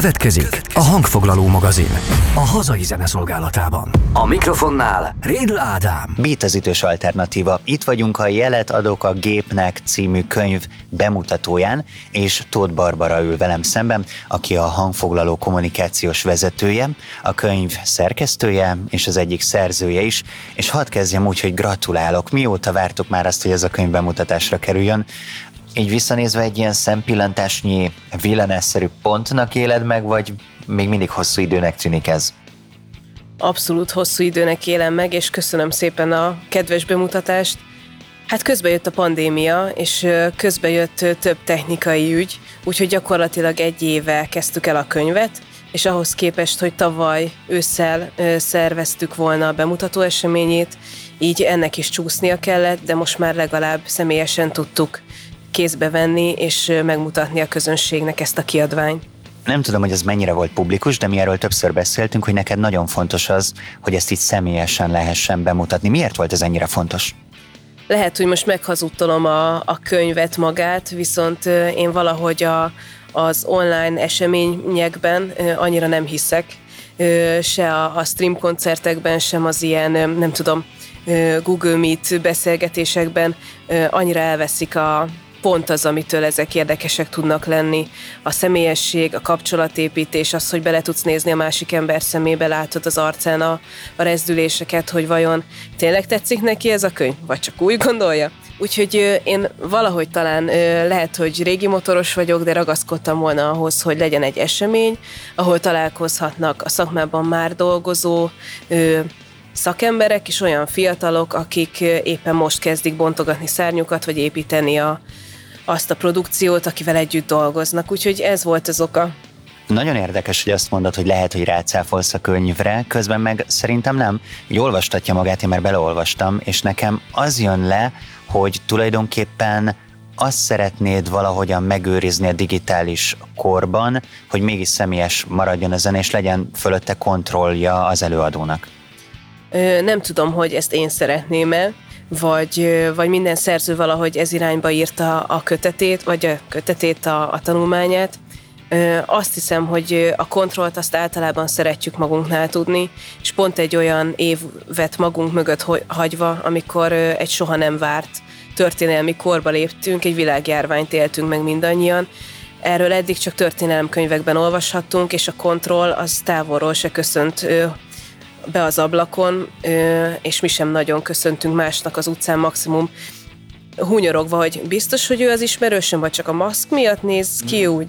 Következik a hangfoglaló magazin. A hazai zeneszolgálatában. A mikrofonnál Rédl Ádám. Beat az ütős alternatíva. Itt vagyunk a Jelet adok a gépnek című könyv bemutatóján, és Tóth Barbara ül velem szemben, aki a hangfoglaló kommunikációs vezetője, a könyv szerkesztője, és az egyik szerzője is, és hadd kezdjem úgy, hogy gratulálok. Mióta vártuk már azt, hogy ez a könyv bemutatásra kerüljön? Így visszanézve egy ilyen szempillantásnyi villanásszerű pontnak éled meg, vagy még mindig hosszú időnek tűnik ez? Abszolút hosszú időnek élem meg, és köszönöm szépen a kedves bemutatást. Hát közben jött a pandémia, és közben jött több technikai ügy, úgyhogy gyakorlatilag egy éve kezdtük el a könyvet, és ahhoz képest, hogy tavaly ősszel szerveztük volna a bemutató eseményét, így ennek is csúsznia kellett, de most már legalább személyesen tudtuk kézbe venni és megmutatni a közönségnek ezt a kiadványt. Nem tudom, hogy ez mennyire volt publikus, de mi erről többször beszéltünk, hogy neked nagyon fontos az, hogy ezt itt személyesen lehessen bemutatni. Miért volt ez ennyire fontos? Lehet, hogy most meghazudtolom a, a könyvet magát, viszont én valahogy a, az online eseményekben annyira nem hiszek, se a, a stream koncertekben, sem az ilyen, nem tudom, Google Meet beszélgetésekben annyira elveszik a, pont az, amitől ezek érdekesek tudnak lenni. A személyesség, a kapcsolatépítés, az, hogy bele tudsz nézni a másik ember szemébe, látod az arcán a, a rezdüléseket, hogy vajon tényleg tetszik neki ez a könyv, vagy csak úgy gondolja. Úgyhogy én valahogy talán lehet, hogy régi motoros vagyok, de ragaszkodtam volna ahhoz, hogy legyen egy esemény, ahol találkozhatnak a szakmában már dolgozó szakemberek és olyan fiatalok, akik éppen most kezdik bontogatni szárnyukat, vagy építeni a, azt a produkciót, akivel együtt dolgoznak. Úgyhogy ez volt az oka. Nagyon érdekes, hogy azt mondod, hogy lehet, hogy rácáfolsz a könyvre, közben meg szerintem nem. Így olvastatja magát, én már beleolvastam, és nekem az jön le, hogy tulajdonképpen azt szeretnéd valahogyan megőrizni a digitális korban, hogy mégis személyes maradjon a zene, és legyen fölötte kontrollja az előadónak. Ö, nem tudom, hogy ezt én szeretném-e, vagy, vagy minden szerző valahogy ez irányba írta a kötetét, vagy a kötetét, a, a tanulmányát. Azt hiszem, hogy a kontrollt azt általában szeretjük magunknál tudni, és pont egy olyan évet magunk mögött hagyva, amikor egy soha nem várt történelmi korba léptünk, egy világjárványt éltünk meg mindannyian, Erről eddig csak történelemkönyvekben olvashattunk, és a kontroll az távolról se köszönt be az ablakon, és mi sem nagyon köszöntünk másnak az utcán, maximum hunyorogva, hogy biztos, hogy ő az ismerősöm, vagy csak a maszk miatt néz ki úgy.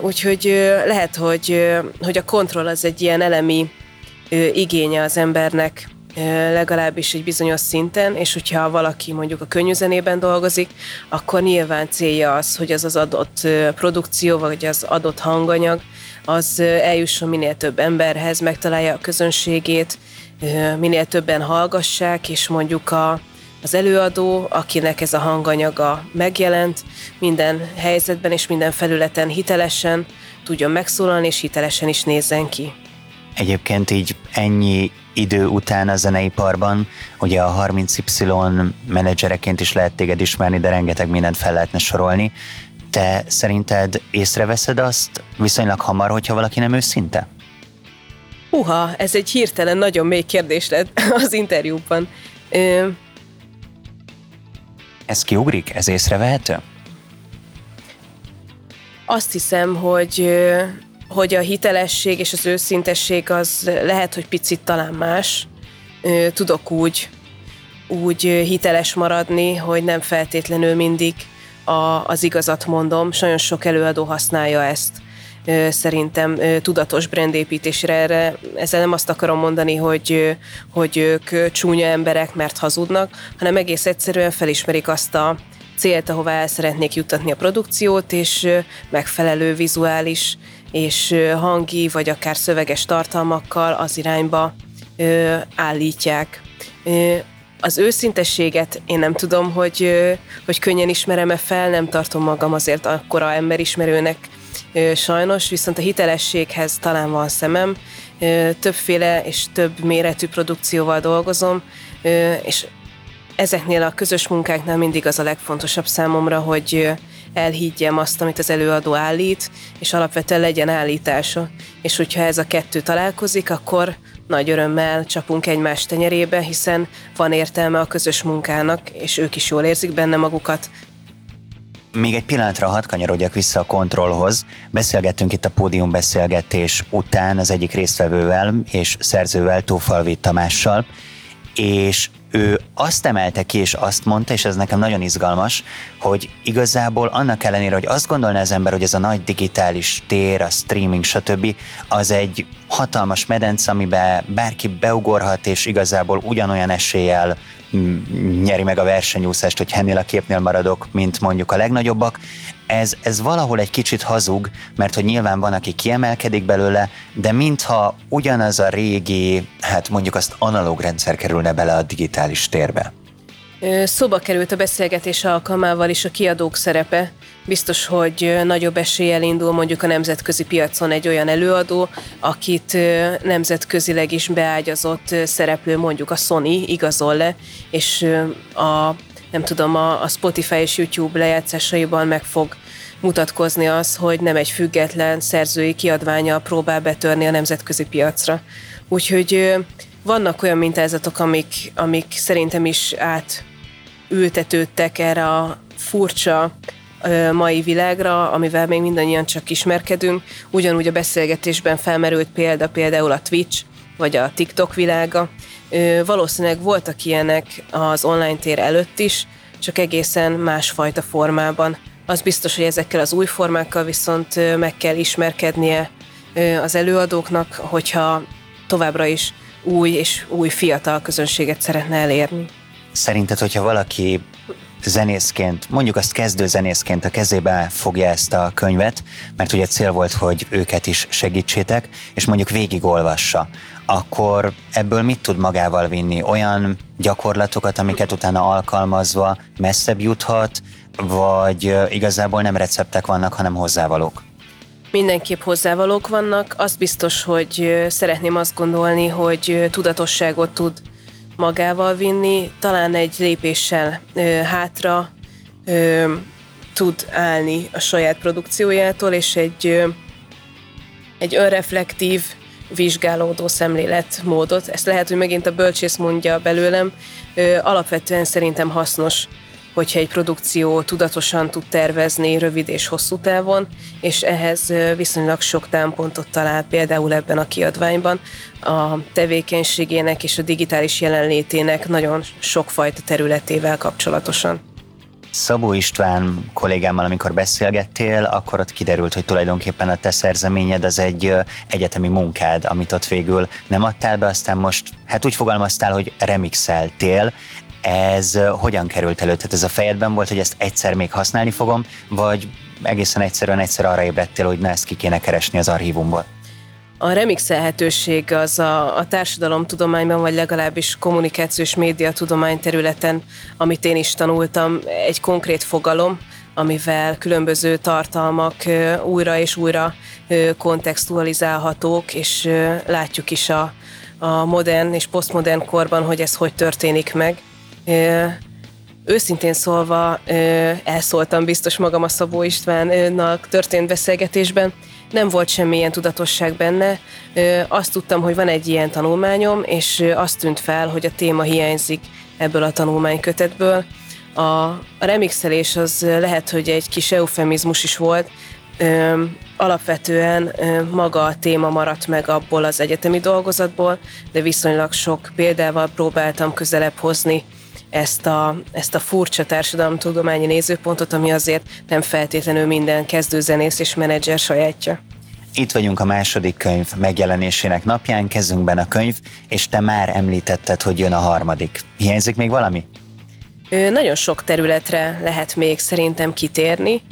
Úgyhogy lehet, hogy, hogy a kontroll az egy ilyen elemi igénye az embernek, legalábbis egy bizonyos szinten, és hogyha valaki mondjuk a könnyűzenében dolgozik, akkor nyilván célja az, hogy az az adott produkció, vagy az adott hanganyag, az eljusson minél több emberhez, megtalálja a közönségét, minél többen hallgassák, és mondjuk a, az előadó, akinek ez a hanganyaga megjelent, minden helyzetben és minden felületen hitelesen tudjon megszólalni, és hitelesen is nézzen ki. Egyébként így ennyi idő után a zeneiparban, ugye a 30Y menedzsereként is lehet téged ismerni, de rengeteg mindent fel lehetne sorolni. Te szerinted észreveszed azt viszonylag hamar, hogyha valaki nem őszinte? Uha, ez egy hirtelen nagyon mély kérdés lett az interjúban. Ö... Ez kiugrik? Ez észrevehető? Azt hiszem, hogy hogy a hitelesség és az őszintesség az lehet, hogy picit talán más. Tudok úgy, úgy hiteles maradni, hogy nem feltétlenül mindig a, az igazat mondom. Nagyon sok előadó használja ezt szerintem tudatos brandépítésre erre. Ezzel nem azt akarom mondani, hogy, hogy ők csúnya emberek, mert hazudnak, hanem egész egyszerűen felismerik azt a célt, ahová el szeretnék juttatni a produkciót, és megfelelő vizuális és hangi, vagy akár szöveges tartalmakkal az irányba ö, állítják. Ö, az őszintességet én nem tudom, hogy, ö, hogy könnyen ismerem-e fel, nem tartom magam azért akkora emberismerőnek ö, sajnos, viszont a hitelességhez talán van szemem. Ö, többféle és több méretű produkcióval dolgozom, ö, és ezeknél a közös munkáknál mindig az a legfontosabb számomra, hogy elhiggyem azt, amit az előadó állít, és alapvetően legyen állítása. És hogyha ez a kettő találkozik, akkor nagy örömmel csapunk egymás tenyerébe, hiszen van értelme a közös munkának, és ők is jól érzik benne magukat, még egy pillanatra hadd kanyarodjak vissza a kontrollhoz. Beszélgettünk itt a pódium beszélgetés után az egyik résztvevővel és szerzővel, Tófalvi Tamással, és ő azt emelte ki, és azt mondta, és ez nekem nagyon izgalmas, hogy igazából annak ellenére, hogy azt gondolná az ember, hogy ez a nagy digitális tér, a streaming, stb., az egy hatalmas medence, amiben bárki beugorhat, és igazából ugyanolyan eséllyel nyeri meg a versenyúszást, hogy ennél a képnél maradok, mint mondjuk a legnagyobbak. Ez, ez valahol egy kicsit hazug, mert hogy nyilván van, aki kiemelkedik belőle, de mintha ugyanaz a régi, hát mondjuk azt analóg rendszer kerülne bele a digitális térbe. Szóba került a beszélgetés alkalmával is a kiadók szerepe. Biztos, hogy nagyobb eséllyel indul mondjuk a nemzetközi piacon egy olyan előadó, akit nemzetközileg is beágyazott szereplő, mondjuk a Sony igazol le, és a, nem tudom, a, a Spotify és YouTube lejátszásaiban meg fog mutatkozni az, hogy nem egy független szerzői kiadványa próbál betörni a nemzetközi piacra. Úgyhogy vannak olyan mintázatok, amik, amik szerintem is át ültetődtek erre a furcsa mai világra, amivel még mindannyian csak ismerkedünk. Ugyanúgy a beszélgetésben felmerült példa például a Twitch, vagy a TikTok világa. Valószínűleg voltak ilyenek az online tér előtt is, csak egészen másfajta formában. Az biztos, hogy ezekkel az új formákkal viszont meg kell ismerkednie az előadóknak, hogyha továbbra is új és új fiatal közönséget szeretne elérni. Szerinted, hogyha valaki zenészként, mondjuk azt kezdő zenészként a kezébe fogja ezt a könyvet, mert ugye cél volt, hogy őket is segítsétek, és mondjuk végigolvassa, akkor ebből mit tud magával vinni? Olyan gyakorlatokat, amiket utána alkalmazva messzebb juthat, vagy igazából nem receptek vannak, hanem hozzávalók? Mindenképp hozzávalók vannak. Az biztos, hogy szeretném azt gondolni, hogy tudatosságot tud magával vinni, talán egy lépéssel ö, hátra ö, tud állni a saját produkciójától, és egy, ö, egy önreflektív, vizsgálódó szemléletmódot. Ezt lehet, hogy megint a bölcsész mondja belőlem. Ö, alapvetően szerintem hasznos hogyha egy produkció tudatosan tud tervezni rövid és hosszú távon, és ehhez viszonylag sok támpontot talál például ebben a kiadványban. A tevékenységének és a digitális jelenlétének nagyon sokfajta területével kapcsolatosan. Szabó István kollégámmal, amikor beszélgettél, akkor ott kiderült, hogy tulajdonképpen a te szerzeményed az egy egyetemi munkád, amit ott végül nem adtál be, aztán most, hát úgy fogalmaztál, hogy remixeltél. Ez hogyan került elő? Tehát ez a fejedben volt, hogy ezt egyszer még használni fogom, vagy egészen egyszerűen egyszer arra ébredtél, hogy ne ezt ki kéne keresni az archívumból? A remixelhetőség az a, a társadalomtudományban, vagy legalábbis kommunikációs média tudomány területen, amit én is tanultam, egy konkrét fogalom, amivel különböző tartalmak újra és újra kontextualizálhatók, és látjuk is a, a modern és posztmodern korban, hogy ez hogy történik meg. Őszintén szólva elszóltam biztos magam a Szabó Istvánnak történt beszélgetésben, nem volt semmilyen tudatosság benne. Azt tudtam, hogy van egy ilyen tanulmányom, és azt tűnt fel, hogy a téma hiányzik ebből a tanulmánykötetből. A, a remixelés az lehet, hogy egy kis eufemizmus is volt, alapvetően maga a téma maradt meg abból az egyetemi dolgozatból, de viszonylag sok példával próbáltam közelebb hozni ezt a, ezt a furcsa társadalomtudományi nézőpontot, ami azért nem feltétlenül minden kezdőzenész és menedzser sajátja. Itt vagyunk a második könyv megjelenésének napján, kezünkben a könyv, és te már említetted, hogy jön a harmadik. Hiányzik még valami? Nagyon sok területre lehet még szerintem kitérni.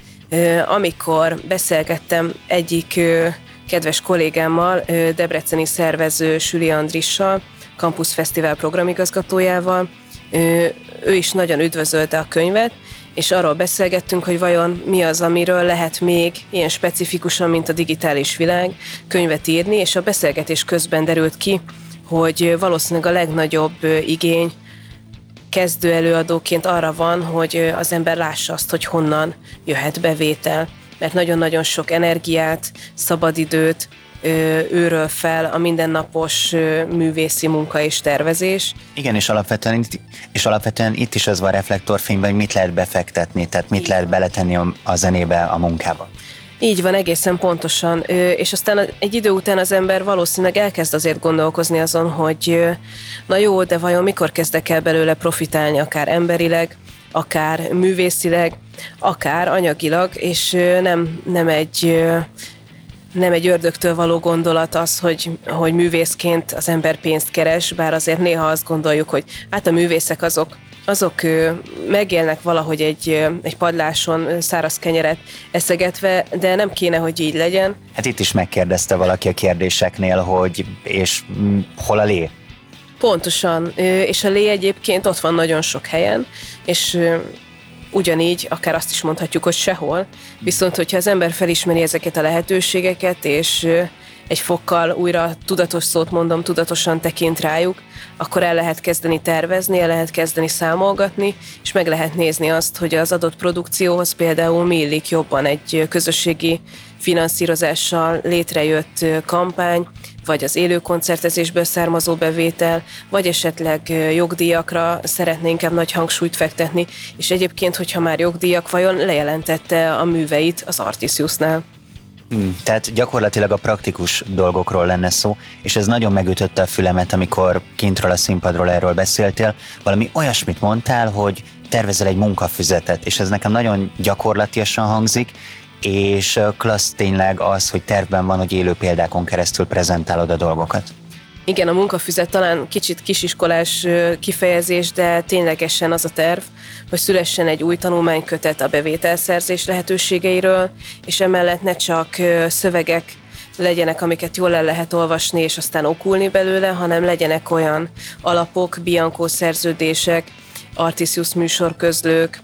Amikor beszélgettem egyik kedves kollégámmal, debreceni szervező Süli Andrissal, Campus Fesztivál programigazgatójával, ő is nagyon üdvözölte a könyvet, és arról beszélgettünk, hogy vajon mi az, amiről lehet még ilyen specifikusan, mint a digitális világ könyvet írni, és a beszélgetés közben derült ki, hogy valószínűleg a legnagyobb igény kezdő előadóként arra van, hogy az ember lássa azt, hogy honnan jöhet bevétel, mert nagyon-nagyon sok energiát, szabadidőt őről fel a mindennapos művészi munka és tervezés. Igen, és alapvetően, és alapvetően itt is az van reflektorfényben, hogy mit lehet befektetni, tehát mit lehet beletenni a zenébe, a munkába. Így van, egészen pontosan. És aztán egy idő után az ember valószínűleg elkezd azért gondolkozni azon, hogy na jó, de vajon mikor kezdek el belőle profitálni, akár emberileg, akár művészileg, akár anyagilag, és nem, nem egy nem egy ördögtől való gondolat az, hogy, hogy művészként az ember pénzt keres, bár azért néha azt gondoljuk, hogy hát a művészek azok azok megélnek valahogy egy, egy padláson száraz kenyeret eszegetve, de nem kéne, hogy így legyen. Hát itt is megkérdezte valaki a kérdéseknél, hogy és hol a lé? Pontosan, és a lé egyébként ott van nagyon sok helyen, és ugyanígy, akár azt is mondhatjuk, hogy sehol. Viszont, hogyha az ember felismeri ezeket a lehetőségeket, és egy fokkal újra tudatos szót mondom, tudatosan tekint rájuk, akkor el lehet kezdeni tervezni, el lehet kezdeni számolgatni, és meg lehet nézni azt, hogy az adott produkcióhoz például mi illik jobban egy közösségi finanszírozással létrejött kampány, vagy az élő koncertezésből származó bevétel, vagy esetleg jogdíjakra szeretne inkább nagy hangsúlyt fektetni, és egyébként, hogyha már jogdíjak, vajon lejelentette a műveit az Artisiusnál. Hmm, tehát gyakorlatilag a praktikus dolgokról lenne szó, és ez nagyon megütötte a fülemet, amikor kintről a színpadról erről beszéltél. Valami olyasmit mondtál, hogy tervezel egy munkafüzetet, és ez nekem nagyon gyakorlatiasan hangzik, és klassz tényleg az, hogy tervben van, hogy élő példákon keresztül prezentálod a dolgokat. Igen, a munkafüzet talán kicsit kisiskolás kifejezés, de ténylegesen az a terv, hogy szülessen egy új tanulmánykötet a bevételszerzés lehetőségeiről, és emellett ne csak szövegek legyenek, amiket jól el lehet olvasni, és aztán okulni belőle, hanem legyenek olyan alapok, Bianco szerződések, Artisius műsorközlők,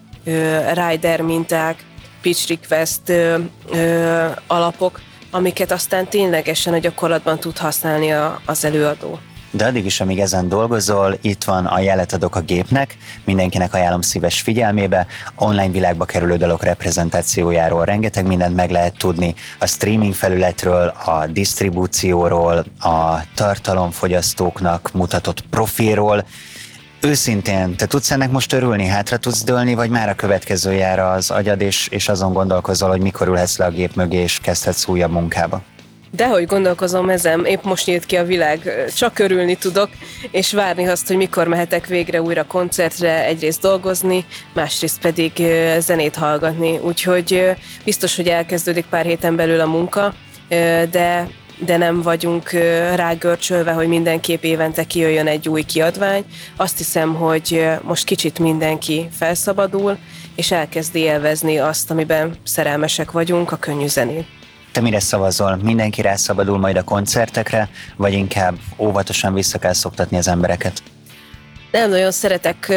Rider minták, pitch request ö, ö, alapok, amiket aztán ténylegesen a gyakorlatban tud használni a, az előadó. De addig is, amíg ezen dolgozol, itt van a jelet adok a gépnek, mindenkinek ajánlom szíves figyelmébe, online világba kerülő dalok reprezentációjáról rengeteg mindent meg lehet tudni, a streaming felületről, a disztribúcióról, a tartalomfogyasztóknak mutatott profilról, Őszintén, te tudsz ennek most örülni, hátra tudsz dőlni, vagy már a következőjára az agyad, és, és azon gondolkozol, hogy mikor ülhetsz le a gép mögé, és kezdhetsz újabb munkába? Dehogy gondolkozom ezen, épp most nyílt ki a világ, csak örülni tudok, és várni azt, hogy mikor mehetek végre újra koncertre, egyrészt dolgozni, másrészt pedig zenét hallgatni. Úgyhogy biztos, hogy elkezdődik pár héten belül a munka, de de nem vagyunk rágörcsölve, hogy mindenképp évente kijöjjön egy új kiadvány. Azt hiszem, hogy most kicsit mindenki felszabadul, és elkezdi élvezni azt, amiben szerelmesek vagyunk, a könnyű zenét. Te mire szavazol? Mindenki rászabadul majd a koncertekre, vagy inkább óvatosan vissza kell szoktatni az embereket? Nem nagyon szeretek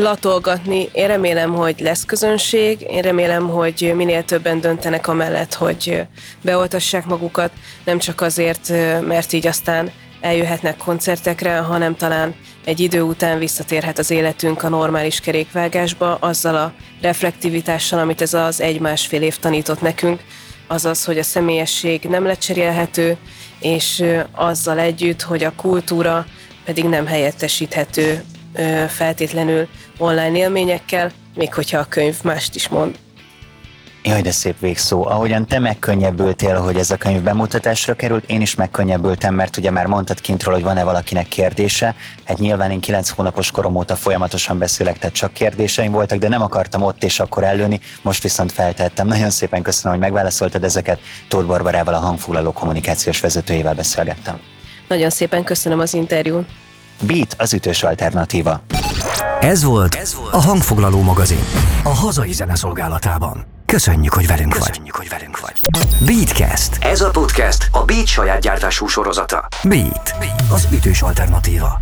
latolgatni. Én remélem, hogy lesz közönség, én remélem, hogy minél többen döntenek amellett, hogy beoltassák magukat, nem csak azért, mert így aztán eljöhetnek koncertekre, hanem talán egy idő után visszatérhet az életünk a normális kerékvágásba, azzal a reflektivitással, amit ez az egy-másfél év tanított nekünk, azaz, hogy a személyesség nem lecserélhető, és azzal együtt, hogy a kultúra pedig nem helyettesíthető feltétlenül online élményekkel, még hogyha a könyv mást is mond. Jaj, de szép végszó. Ahogyan te megkönnyebbültél, hogy ez a könyv bemutatásra került, én is megkönnyebbültem, mert ugye már mondtad kintről, hogy van-e valakinek kérdése. Hát nyilván én kilenc hónapos korom óta folyamatosan beszélek, tehát csak kérdéseim voltak, de nem akartam ott és akkor előni, most viszont feltettem. Nagyon szépen köszönöm, hogy megválaszoltad ezeket. Tóth Barbarával, a hangfoglaló kommunikációs vezetőjével beszélgettem. Nagyon szépen köszönöm az interjút. Beat az ütős alternatíva. Ez volt, Ez volt a hangfoglaló magazin. A hazai zene szolgálatában. Köszönjük, hogy velünk Köszönjük, vagy. hogy velünk vagy. Beatcast. Ez a podcast a Beat saját gyártású sorozata. Beat. Beat. Az ütős alternatíva.